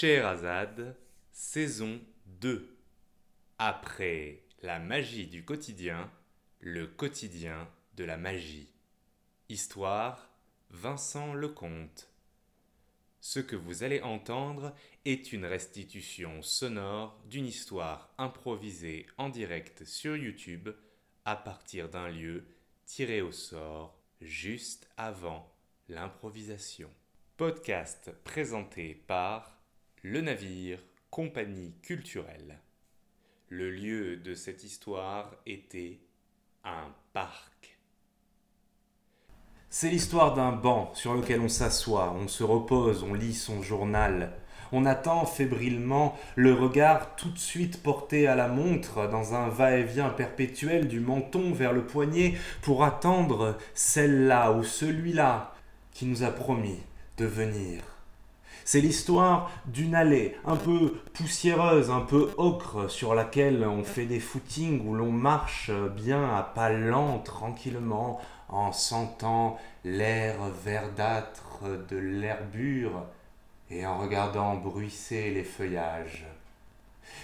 Scheherazade, saison 2. Après la magie du quotidien, le quotidien de la magie. Histoire Vincent Lecomte. Ce que vous allez entendre est une restitution sonore d'une histoire improvisée en direct sur YouTube à partir d'un lieu tiré au sort juste avant l'improvisation. Podcast présenté par le navire, compagnie culturelle. Le lieu de cette histoire était un parc. C'est l'histoire d'un banc sur lequel on s'assoit, on se repose, on lit son journal. On attend fébrilement, le regard tout de suite porté à la montre, dans un va-et-vient perpétuel du menton vers le poignet, pour attendre celle-là ou celui-là qui nous a promis de venir. C'est l'histoire d'une allée un peu poussiéreuse, un peu ocre, sur laquelle on fait des footings, où l'on marche bien à pas lents, tranquillement, en sentant l'air verdâtre de l'herbure et en regardant bruisser les feuillages.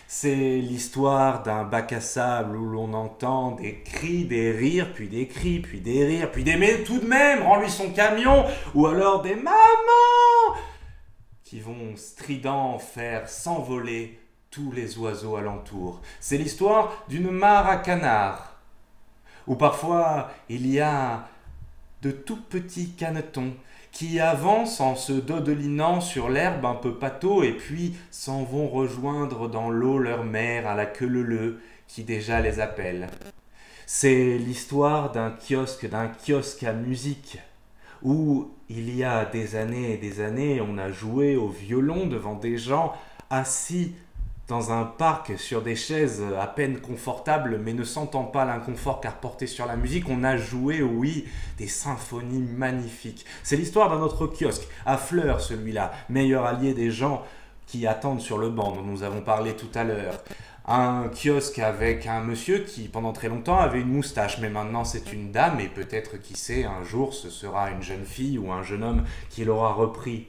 C'est l'histoire d'un bac à sable où l'on entend des cris, des rires, puis des cris, puis des rires, puis des mais tout de même, rends-lui son camion, ou alors des mamans qui vont strident faire s'envoler tous les oiseaux alentour. C'est l'histoire d'une mare à canards, où parfois il y a de tout petits canetons qui avancent en se dodelinant sur l'herbe un peu pâteau et puis s'en vont rejoindre dans l'eau leur mère à la queue leu qui déjà les appelle. C'est l'histoire d'un kiosque, d'un kiosque à musique, où il y a des années et des années, on a joué au violon devant des gens assis dans un parc sur des chaises à peine confortables, mais ne sentant pas l'inconfort car porté sur la musique, on a joué, oui, des symphonies magnifiques. C'est l'histoire d'un autre kiosque, à Fleurs celui-là, meilleur allié des gens qui attendent sur le banc dont nous avons parlé tout à l'heure un kiosque avec un monsieur qui pendant très longtemps avait une moustache, mais maintenant c'est une dame et peut-être qui sait, un jour ce sera une jeune fille ou un jeune homme qui l'aura repris.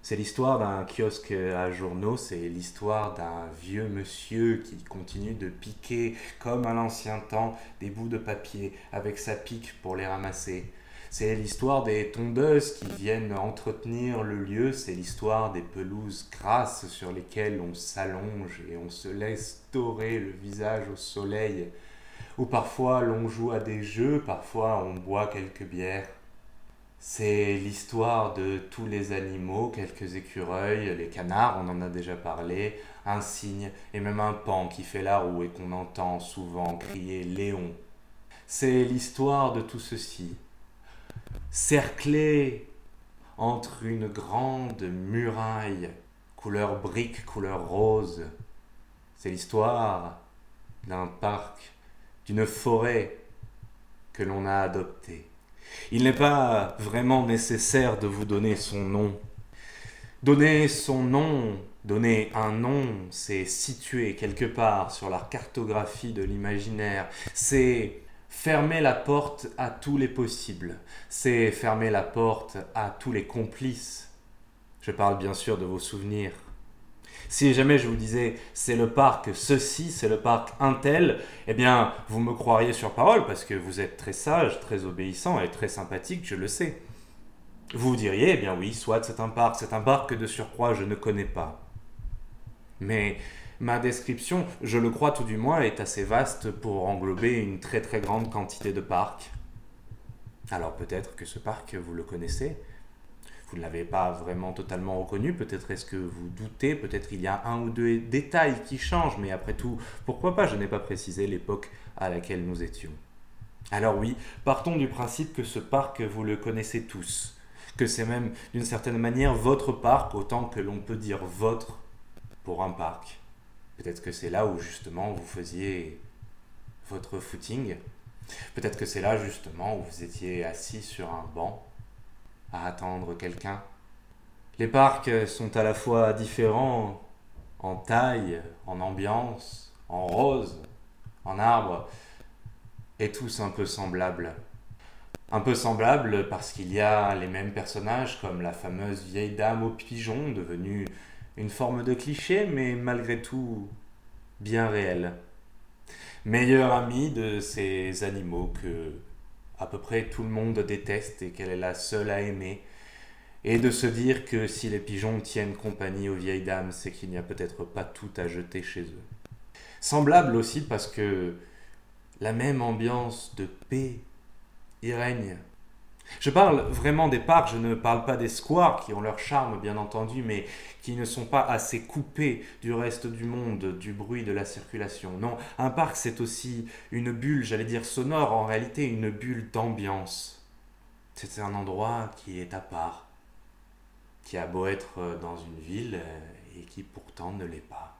C'est l'histoire d'un kiosque à journaux, c'est l'histoire d'un vieux monsieur qui continue de piquer comme à l'ancien temps des bouts de papier avec sa pique pour les ramasser. C'est l'histoire des tondeuses qui viennent entretenir le lieu, c'est l'histoire des pelouses grasses sur lesquelles on s'allonge et on se laisse dorer le visage au soleil, où parfois l'on joue à des jeux, parfois on boit quelques bières. C'est l'histoire de tous les animaux, quelques écureuils, les canards, on en a déjà parlé, un cygne et même un pan qui fait la roue et qu'on entend souvent crier Léon. C'est l'histoire de tout ceci, cerclé entre une grande muraille, couleur brique, couleur rose. C'est l'histoire d'un parc, d'une forêt que l'on a adoptée. Il n'est pas vraiment nécessaire de vous donner son nom. Donner son nom, donner un nom, c'est situer quelque part sur la cartographie de l'imaginaire, c'est Fermer la porte à tous les possibles, c'est fermer la porte à tous les complices. Je parle bien sûr de vos souvenirs. Si jamais je vous disais c'est le parc ceci, c'est le parc Intel, eh bien vous me croiriez sur parole parce que vous êtes très sage, très obéissant et très sympathique, je le sais. Vous diriez, eh bien oui, soit c'est un parc, c'est un parc que de surcroît je ne connais pas. Mais Ma description, je le crois tout du moins, est assez vaste pour englober une très très grande quantité de parcs. Alors peut-être que ce parc, vous le connaissez, vous ne l'avez pas vraiment totalement reconnu, peut-être est-ce que vous doutez, peut-être il y a un ou deux détails qui changent, mais après tout, pourquoi pas, je n'ai pas précisé l'époque à laquelle nous étions. Alors oui, partons du principe que ce parc, vous le connaissez tous, que c'est même d'une certaine manière votre parc, autant que l'on peut dire votre pour un parc. Peut-être que c'est là où justement vous faisiez votre footing. Peut-être que c'est là justement où vous étiez assis sur un banc à attendre quelqu'un. Les parcs sont à la fois différents en taille, en ambiance, en rose, en arbre, et tous un peu semblables. Un peu semblables parce qu'il y a les mêmes personnages comme la fameuse vieille dame aux pigeons devenue une forme de cliché, mais malgré tout bien réelle. Meilleur ami de ces animaux que à peu près tout le monde déteste et qu'elle est la seule à aimer, et de se dire que si les pigeons tiennent compagnie aux vieilles dames, c'est qu'il n'y a peut-être pas tout à jeter chez eux. Semblable aussi parce que la même ambiance de paix y règne je parle vraiment des parcs, je ne parle pas des squares qui ont leur charme bien entendu, mais qui ne sont pas assez coupés du reste du monde, du bruit de la circulation. Non, un parc c'est aussi une bulle, j'allais dire sonore, en réalité une bulle d'ambiance. C'est un endroit qui est à part, qui a beau être dans une ville et qui pourtant ne l'est pas.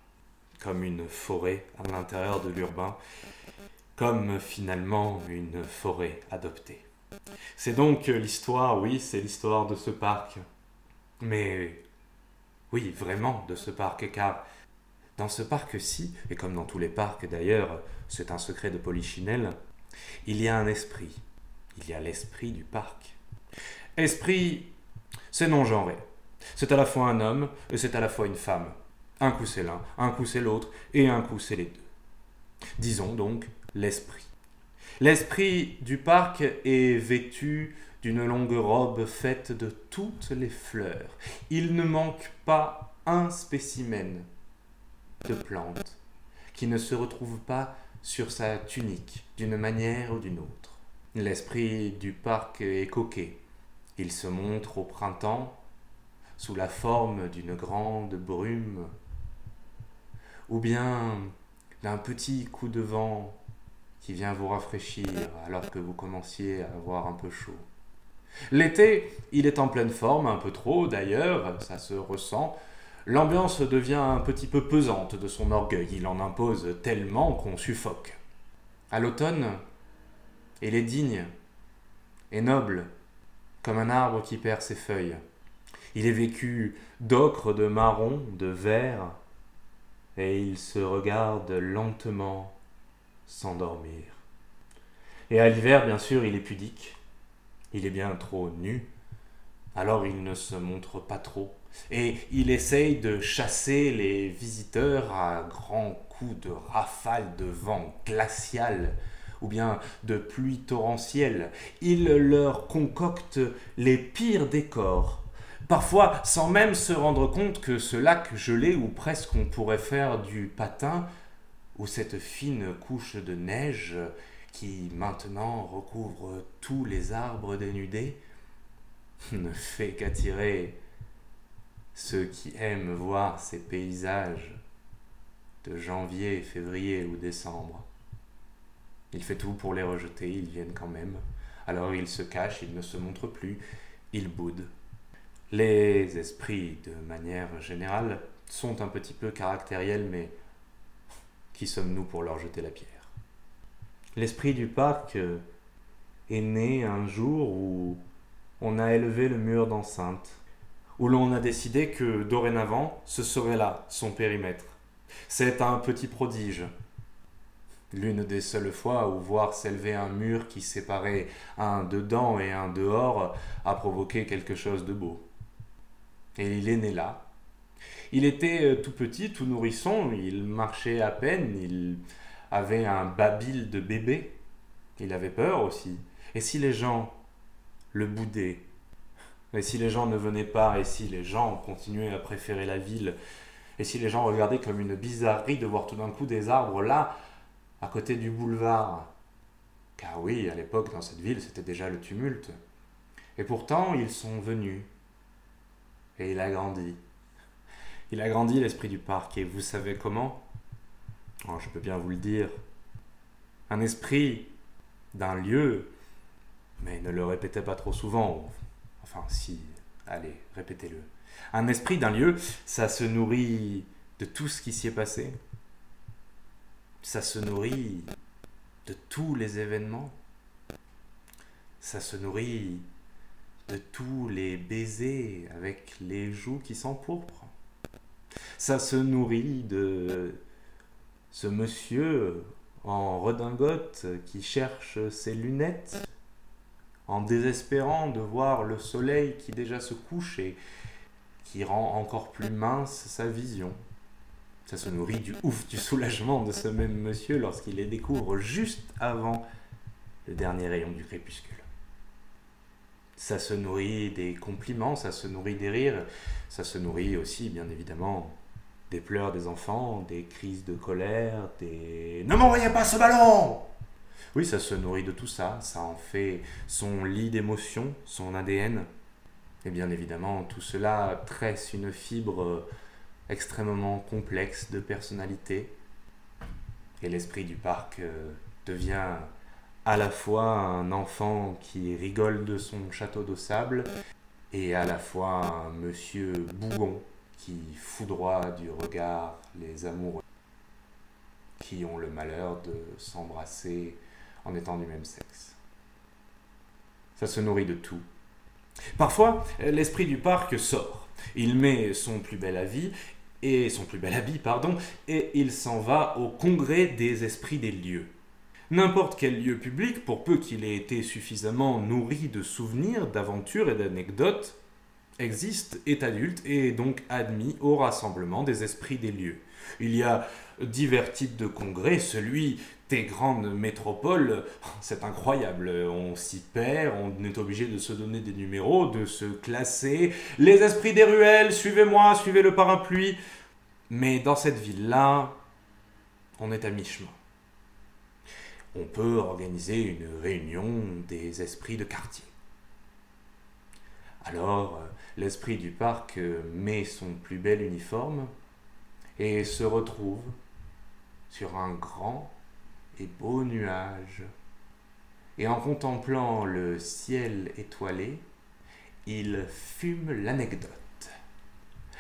Comme une forêt à l'intérieur de l'urbain, comme finalement une forêt adoptée. C'est donc l'histoire, oui, c'est l'histoire de ce parc. Mais oui, vraiment de ce parc, car dans ce parc-ci, et comme dans tous les parcs d'ailleurs, c'est un secret de Polichinelle, il y a un esprit. Il y a l'esprit du parc. Esprit, c'est non-genré. C'est à la fois un homme et c'est à la fois une femme. Un coup c'est l'un, un coup c'est l'autre, et un coup c'est les deux. Disons donc l'esprit. L'esprit du parc est vêtu d'une longue robe faite de toutes les fleurs. Il ne manque pas un spécimen de plante qui ne se retrouve pas sur sa tunique d'une manière ou d'une autre. L'esprit du parc est coquet. Il se montre au printemps sous la forme d'une grande brume ou bien d'un petit coup de vent qui vient vous rafraîchir alors que vous commenciez à avoir un peu chaud. L'été, il est en pleine forme, un peu trop d'ailleurs, ça se ressent. L'ambiance devient un petit peu pesante de son orgueil, il en impose tellement qu'on suffoque. À l'automne, il est digne et noble, comme un arbre qui perd ses feuilles. Il est vécu d'ocre, de marron, de vert, et il se regarde lentement s'endormir. Et à l'hiver, bien sûr, il est pudique. Il est bien trop nu. Alors il ne se montre pas trop. Et il essaye de chasser les visiteurs à grands coups de rafales de vent glacial ou bien de pluie torrentielle. Il leur concocte les pires décors. Parfois sans même se rendre compte que ce lac gelé où presque on pourrait faire du patin ou cette fine couche de neige qui maintenant recouvre tous les arbres dénudés ne fait qu'attirer ceux qui aiment voir ces paysages de janvier, février ou décembre. Il fait tout pour les rejeter, ils viennent quand même. Alors ils se cachent, ils ne se montrent plus, ils boudent. Les esprits, de manière générale, sont un petit peu caractériels, mais qui sommes-nous pour leur jeter la pierre? L'esprit du parc euh, est né un jour où on a élevé le mur d'enceinte, où l'on a décidé que dorénavant, ce serait là son périmètre. C'est un petit prodige. L'une des seules fois où voir s'élever un mur qui séparait un dedans et un dehors a provoqué quelque chose de beau. Et il est né là, il était euh, tout petit, tout nourrisson, il marchait à peine, il avait un babil de bébé. Il avait peur aussi. Et si les gens le boudaient? Et si les gens ne venaient pas? Et si les gens continuaient à préférer la ville? Et si les gens regardaient comme une bizarrerie de voir tout d'un coup des arbres là, à côté du boulevard? Car oui, à l'époque, dans cette ville, c'était déjà le tumulte. Et pourtant, ils sont venus. Et il a grandi. Il a grandi l'esprit du parc et vous savez comment? Oh, Je peux bien vous le dire. Un esprit d'un lieu, mais ne le répétez pas trop souvent. Enfin, si, allez, répétez-le. Un esprit d'un lieu, ça se nourrit de tout ce qui s'y est passé. Ça se nourrit de tous les événements. Ça se nourrit de tous les baisers avec les joues qui s'empourprent. Ça se nourrit de ce monsieur en redingote qui cherche ses lunettes en désespérant de voir le soleil qui déjà se couche et qui rend encore plus mince sa vision. Ça se nourrit du ouf, du soulagement de ce même monsieur lorsqu'il les découvre juste avant le dernier rayon du crépuscule. Ça se nourrit des compliments, ça se nourrit des rires, ça se nourrit aussi, bien évidemment, des pleurs des enfants, des crises de colère, des Ne m'envoyez pas ce ballon Oui, ça se nourrit de tout ça, ça en fait son lit d'émotions, son ADN. Et bien évidemment, tout cela tresse une fibre extrêmement complexe de personnalité. Et l'esprit du parc euh, devient à la fois un enfant qui rigole de son château de sable et à la fois un monsieur bougon qui foudroie du regard les amoureux qui ont le malheur de s'embrasser en étant du même sexe. Ça se nourrit de tout. Parfois, l'esprit du parc sort. Il met son plus bel avis et son plus bel habit, pardon, et il s'en va au congrès des esprits des lieux. N'importe quel lieu public, pour peu qu'il ait été suffisamment nourri de souvenirs, d'aventures et d'anecdotes, existe, est adulte et est donc admis au rassemblement des esprits des lieux. Il y a divers types de congrès, celui des grandes métropoles, c'est incroyable, on s'y perd, on est obligé de se donner des numéros, de se classer, les esprits des ruelles, suivez-moi, suivez le parapluie. Mais dans cette ville-là, on est à mi-chemin. On peut organiser une réunion des esprits de quartier. Alors, l'esprit du parc met son plus bel uniforme et se retrouve sur un grand et beau nuage. Et en contemplant le ciel étoilé, il fume l'anecdote.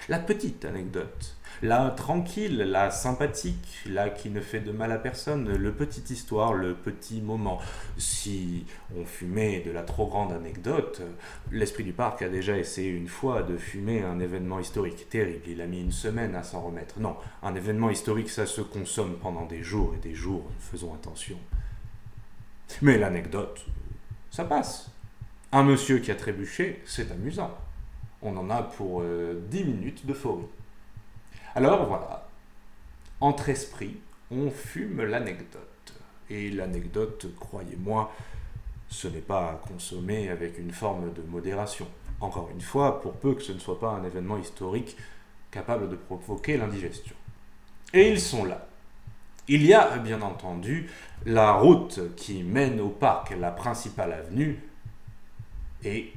La petite anecdote, la tranquille, la sympathique, la qui ne fait de mal à personne, le petit histoire, le petit moment. Si on fumait de la trop grande anecdote, l'esprit du parc a déjà essayé une fois de fumer un événement historique terrible. Il a mis une semaine à s'en remettre. Non, un événement historique, ça se consomme pendant des jours et des jours, faisons attention. Mais l'anecdote, ça passe. Un monsieur qui a trébuché, c'est amusant. On en a pour euh, dix 10 minutes d'euphorie. Alors voilà, entre esprits, on fume l'anecdote. Et l'anecdote, croyez-moi, ce n'est pas à consommer avec une forme de modération. Encore une fois, pour peu que ce ne soit pas un événement historique capable de provoquer l'indigestion. Et ils sont là. Il y a bien entendu la route qui mène au parc, la principale avenue, et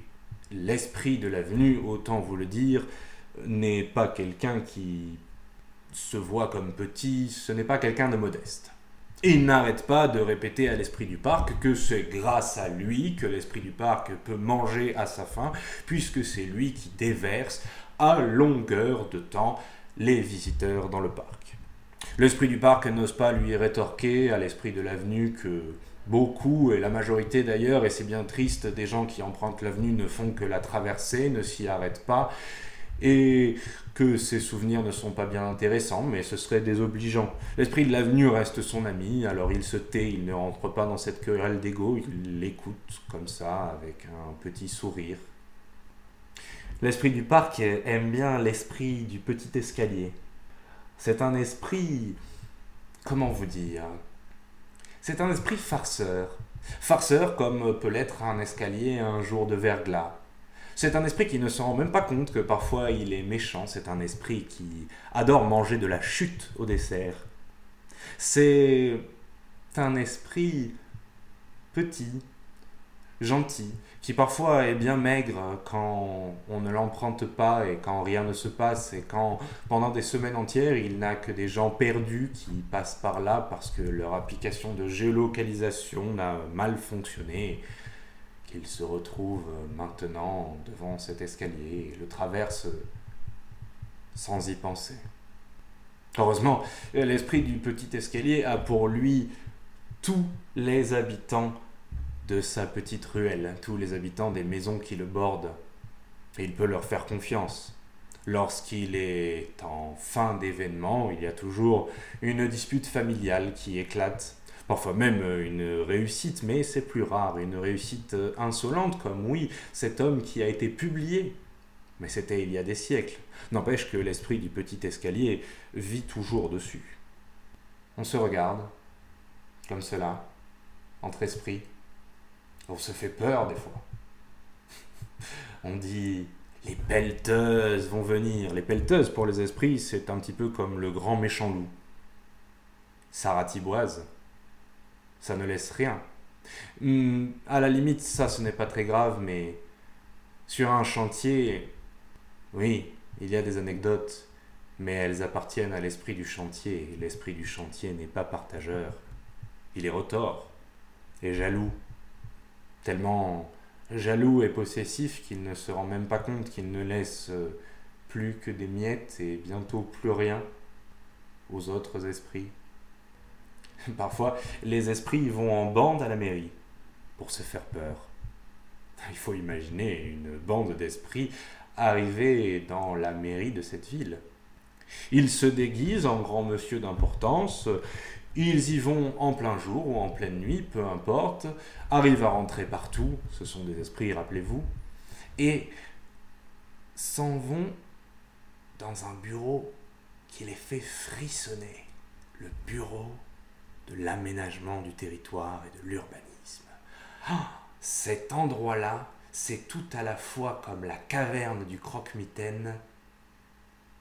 l'esprit de l'avenue, autant vous le dire, n'est pas quelqu'un qui se voit comme petit, ce n'est pas quelqu'un de modeste. Il n'arrête pas de répéter à l'esprit du parc que c'est grâce à lui que l'esprit du parc peut manger à sa faim, puisque c'est lui qui déverse à longueur de temps les visiteurs dans le parc. L'esprit du parc n'ose pas lui rétorquer à l'esprit de l'avenue que beaucoup, et la majorité d'ailleurs, et c'est bien triste, des gens qui empruntent l'avenue ne font que la traverser, ne s'y arrêtent pas, et que ses souvenirs ne sont pas bien intéressants, mais ce serait désobligeant. L'esprit de l'avenue reste son ami, alors il se tait, il ne rentre pas dans cette querelle d'ego, il l'écoute comme ça, avec un petit sourire. L'esprit du parc aime bien l'esprit du petit escalier. C'est un esprit... Comment vous dire C'est un esprit farceur. Farceur comme peut l'être un escalier un jour de verglas c'est un esprit qui ne se rend même pas compte que parfois il est méchant, c'est un esprit qui adore manger de la chute au dessert. C'est un esprit petit, gentil, qui parfois est bien maigre quand on ne l'emprunte pas et quand rien ne se passe et quand pendant des semaines entières il n'a que des gens perdus qui passent par là parce que leur application de géolocalisation n'a mal fonctionné il se retrouve maintenant devant cet escalier et le traverse sans y penser. Heureusement, l'esprit du petit escalier a pour lui tous les habitants de sa petite ruelle, tous les habitants des maisons qui le bordent, et il peut leur faire confiance. Lorsqu'il est en fin d'événement, il y a toujours une dispute familiale qui éclate parfois même une réussite, mais c'est plus rare, une réussite insolente, comme oui, cet homme qui a été publié, mais c'était il y a des siècles. N'empêche que l'esprit du petit escalier vit toujours dessus. On se regarde, comme cela, entre esprits. On se fait peur des fois. On dit les pelleteuses vont venir. Les pelleteuses pour les esprits, c'est un petit peu comme le grand méchant loup. Ça ratiboise. Ça ne laisse rien. Hmm, à la limite, ça, ce n'est pas très grave, mais sur un chantier, oui, il y a des anecdotes, mais elles appartiennent à l'esprit du chantier. L'esprit du chantier n'est pas partageur. Il est retors et jaloux. Tellement jaloux et possessif qu'il ne se rend même pas compte qu'il ne laisse euh, plus que des miettes et bientôt plus rien aux autres esprits. Parfois, les esprits vont en bande à la mairie pour se faire peur. Il faut imaginer une bande d'esprits arriver dans la mairie de cette ville. Ils se déguisent en grands monsieur d'importance, ils y vont en plein jour ou en pleine nuit, peu importe, arrivent à rentrer partout, ce sont des esprits, rappelez-vous, et s'en vont dans un bureau qui les fait frissonner, le bureau de l'aménagement du territoire et de l'urbanisme. Ah, cet endroit-là, c'est tout à la fois comme la caverne du croque-mitaine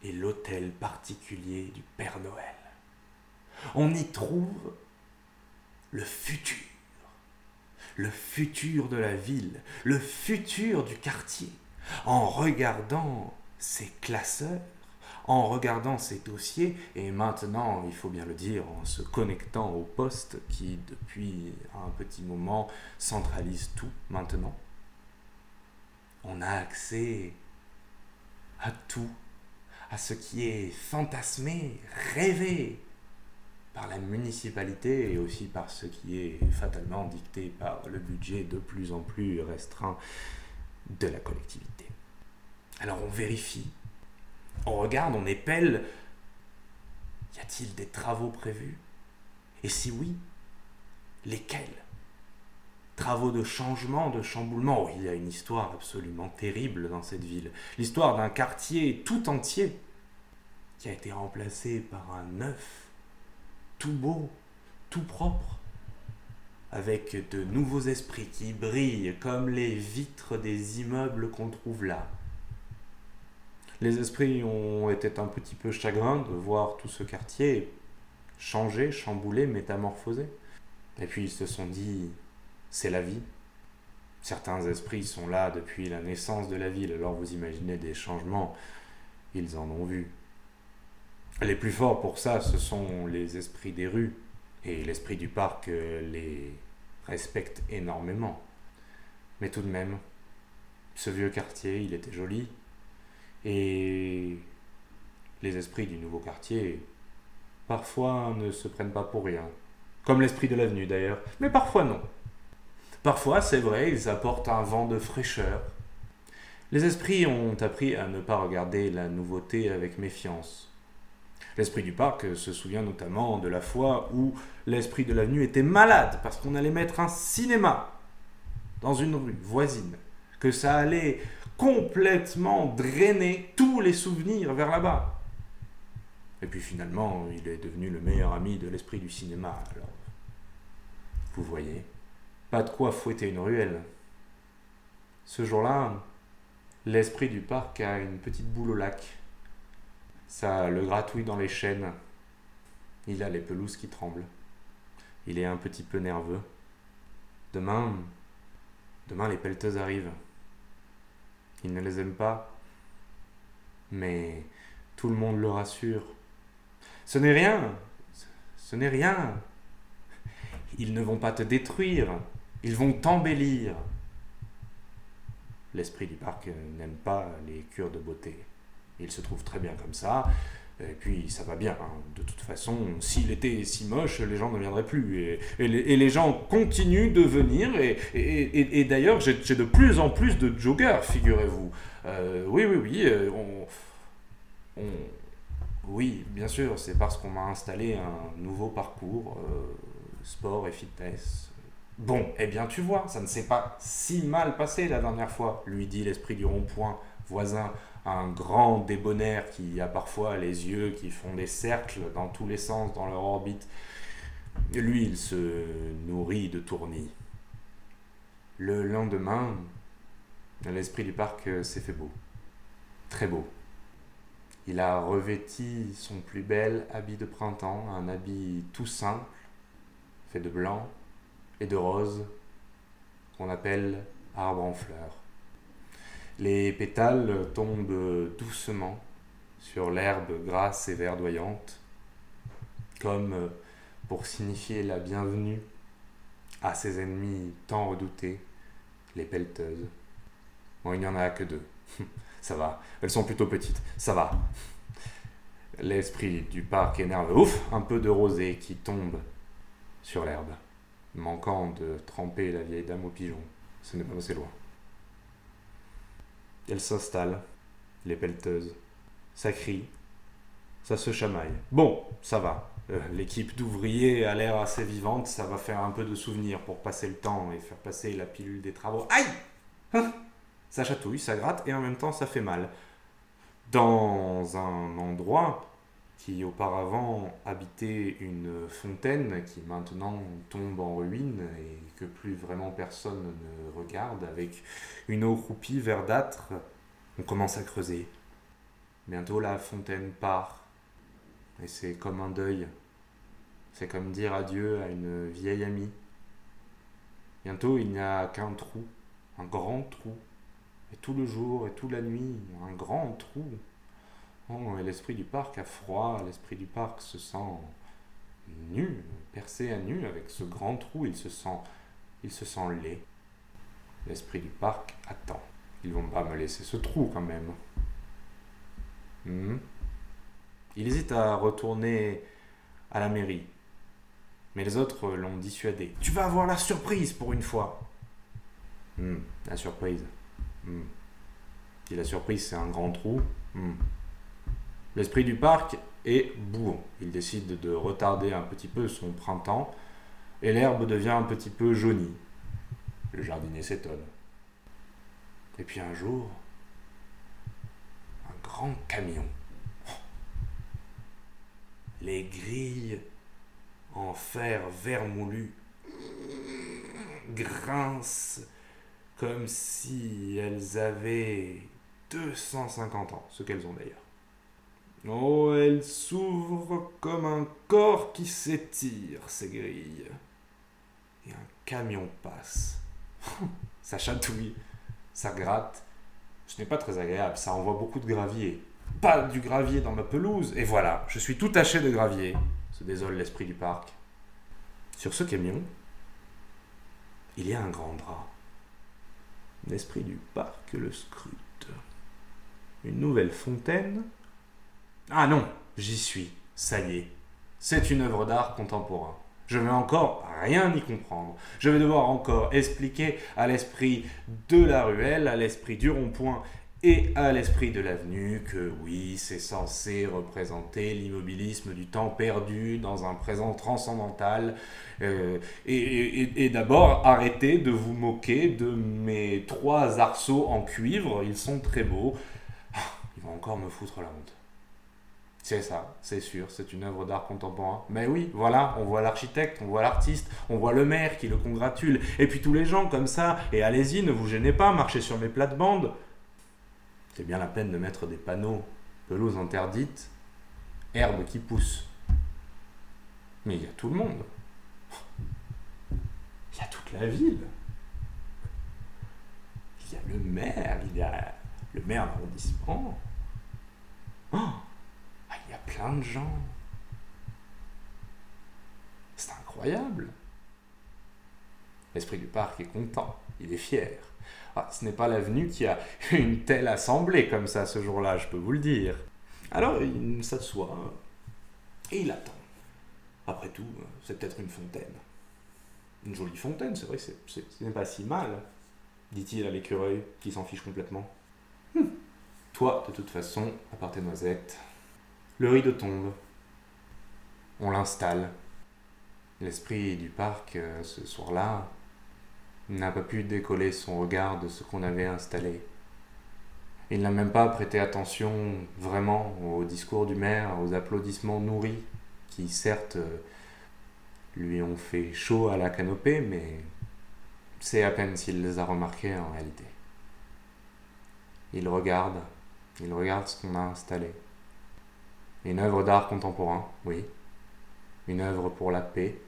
et l'hôtel particulier du Père Noël on y trouve le futur, le futur de la ville, le futur du quartier, en regardant ses classeurs, en regardant ses dossiers, et maintenant, il faut bien le dire, en se connectant au poste qui, depuis un petit moment, centralise tout maintenant. On a accès à tout, à ce qui est fantasmé, rêvé, par la municipalité et aussi par ce qui est fatalement dicté par le budget de plus en plus restreint de la collectivité. Alors on vérifie, on regarde, on épelle, y a-t-il des travaux prévus? Et si oui, lesquels? Travaux de changement, de chamboulement? Oh, il y a une histoire absolument terrible dans cette ville. L'histoire d'un quartier tout entier qui a été remplacé par un neuf tout beau, tout propre, avec de nouveaux esprits qui brillent comme les vitres des immeubles qu'on trouve là. Les esprits ont été un petit peu chagrins de voir tout ce quartier changer, chambouler, métamorphoser. Et puis ils se sont dit, c'est la vie. Certains esprits sont là depuis la naissance de la ville, alors vous imaginez des changements, ils en ont vu. Les plus forts pour ça, ce sont les esprits des rues. Et l'esprit du parc euh, les respecte énormément. Mais tout de même, ce vieux quartier, il était joli. Et les esprits du nouveau quartier, parfois ne se prennent pas pour rien. Comme l'esprit de l'avenue d'ailleurs. Mais parfois non. Parfois, c'est vrai, ils apportent un vent de fraîcheur. Les esprits ont appris à ne pas regarder la nouveauté avec méfiance. L'esprit du parc se souvient notamment de la fois où l'esprit de l'avenue était malade parce qu'on allait mettre un cinéma dans une rue voisine, que ça allait complètement drainer tous les souvenirs vers là-bas. Et puis finalement, il est devenu le meilleur ami de l'esprit du cinéma. Alors, vous voyez, pas de quoi fouetter une ruelle. Ce jour-là, l'esprit du parc a une petite boule au lac ça le gratouille dans les chaînes. Il a les pelouses qui tremblent. Il est un petit peu nerveux. Demain, demain les pelleteuses arrivent. Il ne les aime pas, mais tout le monde le rassure. Ce n'est rien, ce n'est rien. Ils ne vont pas te détruire, ils vont t'embellir. L'esprit du parc n'aime pas les cures de beauté. Il se trouve très bien comme ça. Et puis ça va bien. Hein. De toute façon, s'il était si moche, les gens ne viendraient plus. Et, les, gens continuent de venir. Et, d'ailleurs, j'ai de plus en plus de joggers, figurez-vous. Euh, oui, oui, oui. Euh, oui, bien sûr, c'est parce qu'on m'a installé un nouveau parcours, euh, sport et fitness. Bon, eh bien tu vois, ça ne s'est pas si mal passé la dernière fois, lui dit l'esprit du rond-point voisin, un grand débonnaire qui a parfois les yeux qui font des cercles dans tous les sens dans leur orbite. Lui, il se nourrit de tournis. Le lendemain, l'esprit du parc s'est fait beau. Très beau. Il a revêti son plus bel habit de printemps, un habit tout simple, fait de blanc et de rose, qu'on appelle arbre en fleurs. Les pétales tombent doucement sur l'herbe grasse et verdoyante, comme pour signifier la bienvenue à ses ennemis tant redoutés, les pelleteuses. Bon, il n'y en a que deux. Ça va. Elles sont plutôt petites. Ça va. L'esprit du parc énerve. Ouf Un peu de rosée qui tombe sur l'herbe, manquant de tremper la vieille dame au pigeon. Ce n'est pas assez loin. Elles s'installent, les pelleteuses. Ça crie. Ça se chamaille. Bon, ça va. Euh, l'équipe d'ouvriers a l'air assez vivante. Ça va faire un peu de souvenirs pour passer le temps et faire passer la pilule des travaux. Aïe hein ça chatouille, ça gratte et en même temps ça fait mal. Dans un endroit qui auparavant habitait une fontaine qui maintenant tombe en ruine et plus vraiment personne ne regarde, avec une eau croupie verdâtre, on commence à creuser. Bientôt la fontaine part et c'est comme un deuil. C'est comme dire adieu à une vieille amie. Bientôt il n'y a qu'un trou, un grand trou et tout le jour et toute la nuit, un grand trou. Oh, et l'esprit du parc a froid, l'esprit du parc se sent nu, percé à nu avec ce grand trou, il se sent, il se sent laid. L'esprit du parc attend. Ils vont pas me laisser ce trou quand même. Hmm. Il hésite à retourner à la mairie. Mais les autres l'ont dissuadé. Tu vas avoir la surprise pour une fois. Hmm, la surprise. Hmm. Et la surprise, c'est un grand trou. Hmm. L'esprit du parc est bourre. Il décide de retarder un petit peu son printemps et l'herbe devient un petit peu jaunie. Le jardinier s'étonne. Et puis un jour, un grand camion. Les grilles en fer vermoulu grincent comme si elles avaient 250 ans, ce qu'elles ont d'ailleurs. Oh, elles s'ouvrent comme un corps qui s'étire, ces grilles. Et un camion passe. ça chatouille, ça gratte. Ce n'est pas très agréable, ça envoie beaucoup de gravier. Pas du gravier dans ma pelouse, et voilà, je suis tout taché de gravier, se désole l'esprit du parc. Sur ce camion, il y a un grand drap. L'esprit du parc le scrute. Une nouvelle fontaine Ah non, j'y suis, ça y est. C'est une œuvre d'art contemporain. Je vais encore rien y comprendre. Je vais devoir encore expliquer à l'esprit de la ruelle, à l'esprit du rond-point et à l'esprit de l'avenue que oui, c'est censé représenter l'immobilisme du temps perdu dans un présent transcendantal. Euh, et, d'abord, arrêtez de vous moquer de mes trois arceaux en cuivre, ils sont très beaux. Ah, ils vont encore me foutre la honte. C'est ça, c'est sûr, c'est une œuvre d'art contemporain. Mais oui, voilà, on voit l'architecte, on voit l'artiste, on voit le maire qui le congratule, et puis tous les gens comme ça, et allez-y, ne vous gênez pas, marchez sur mes plates-bandes. C'est bien la peine de mettre des panneaux pelouse interdite, herbe qui pousse. Mais il y a tout le monde. Il y a toute la ville. Il y a le maire, il y a le maire d'arrondissement. Oh, il y a plein de gens. C'est incroyable. L'esprit du parc est content, il est fier. Ah, ce n'est pas l'avenue qui a une telle assemblée comme ça ce jour-là, je peux vous le dire. Alors il s'assoit et il attend. Après tout, c'est peut-être une fontaine. Une jolie fontaine, c'est vrai, ce n'est pas si mal, dit-il à l'écureuil qui s'en fiche complètement. Hum. Toi, de toute façon, à part tes noisettes. Le rideau tombe. On l'installe. L'esprit du parc, euh, ce soir-là, n'a pas pu décoller son regard de ce qu'on avait installé. Il n'a même pas prêté attention vraiment au discours du maire, aux applaudissements nourris, qui certes lui ont fait chaud à la canopée, mais c'est à peine s'il les a remarqués en réalité. Il regarde, il regarde ce qu'on a installé. Une œuvre d'art contemporain, oui. Une œuvre pour la paix.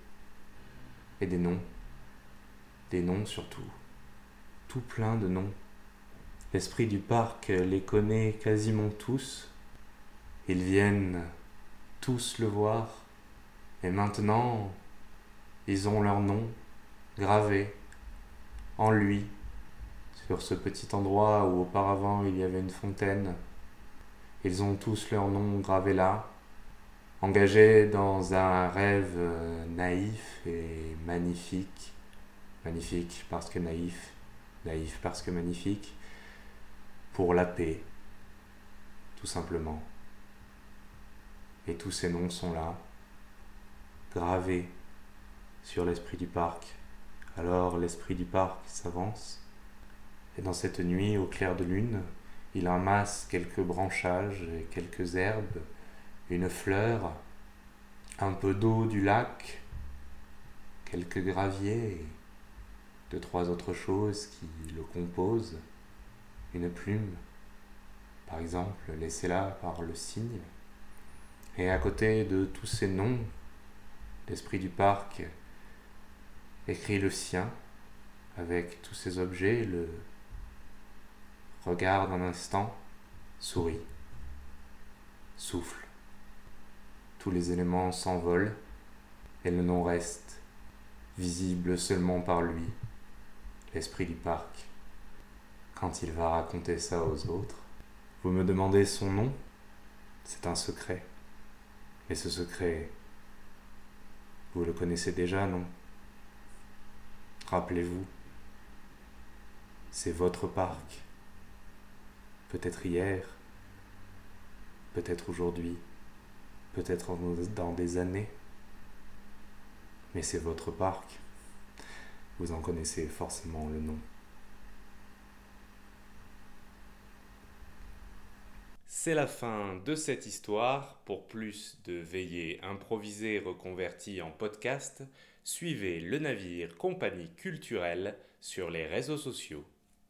Et des noms. Des noms surtout. Tout plein de noms. L'esprit du parc les connaît quasiment tous. Ils viennent tous le voir. Et maintenant, ils ont leur nom gravé en lui sur ce petit endroit où auparavant il y avait une fontaine. Ils ont tous leur nom gravé là, engagés dans un rêve euh, naïf et magnifique. Magnifique parce que naïf, naïf parce que magnifique, pour la paix, tout simplement. Et tous ces noms sont là, gravés sur l'esprit du parc. Alors l'esprit du parc s'avance, et dans cette nuit au clair de lune, il amasse quelques branchages et quelques herbes, une fleur, un peu d'eau du lac, quelques graviers et deux, trois autres choses qui le composent, une plume, par exemple, laissée là par le cygne. Et à côté de tous ces noms, l'esprit du parc écrit le sien avec tous ces objets, le regarde un instant, sourit, souffle. Tous les éléments s'envolent et le nom reste, visible seulement par lui, l'esprit du parc. Quand il va raconter ça aux autres, vous me demandez son nom? C'est un secret. Mais ce secret, vous le connaissez déjà, non? Rappelez-vous, c'est votre parc. Peut-être hier, peut-être aujourd'hui, peut-être dans des années. Mais c'est votre parc. Vous en connaissez forcément le nom. C'est la fin de cette histoire. Pour plus de veillées improvisées reconverties en podcast, suivez le navire Compagnie culturelle sur les réseaux sociaux.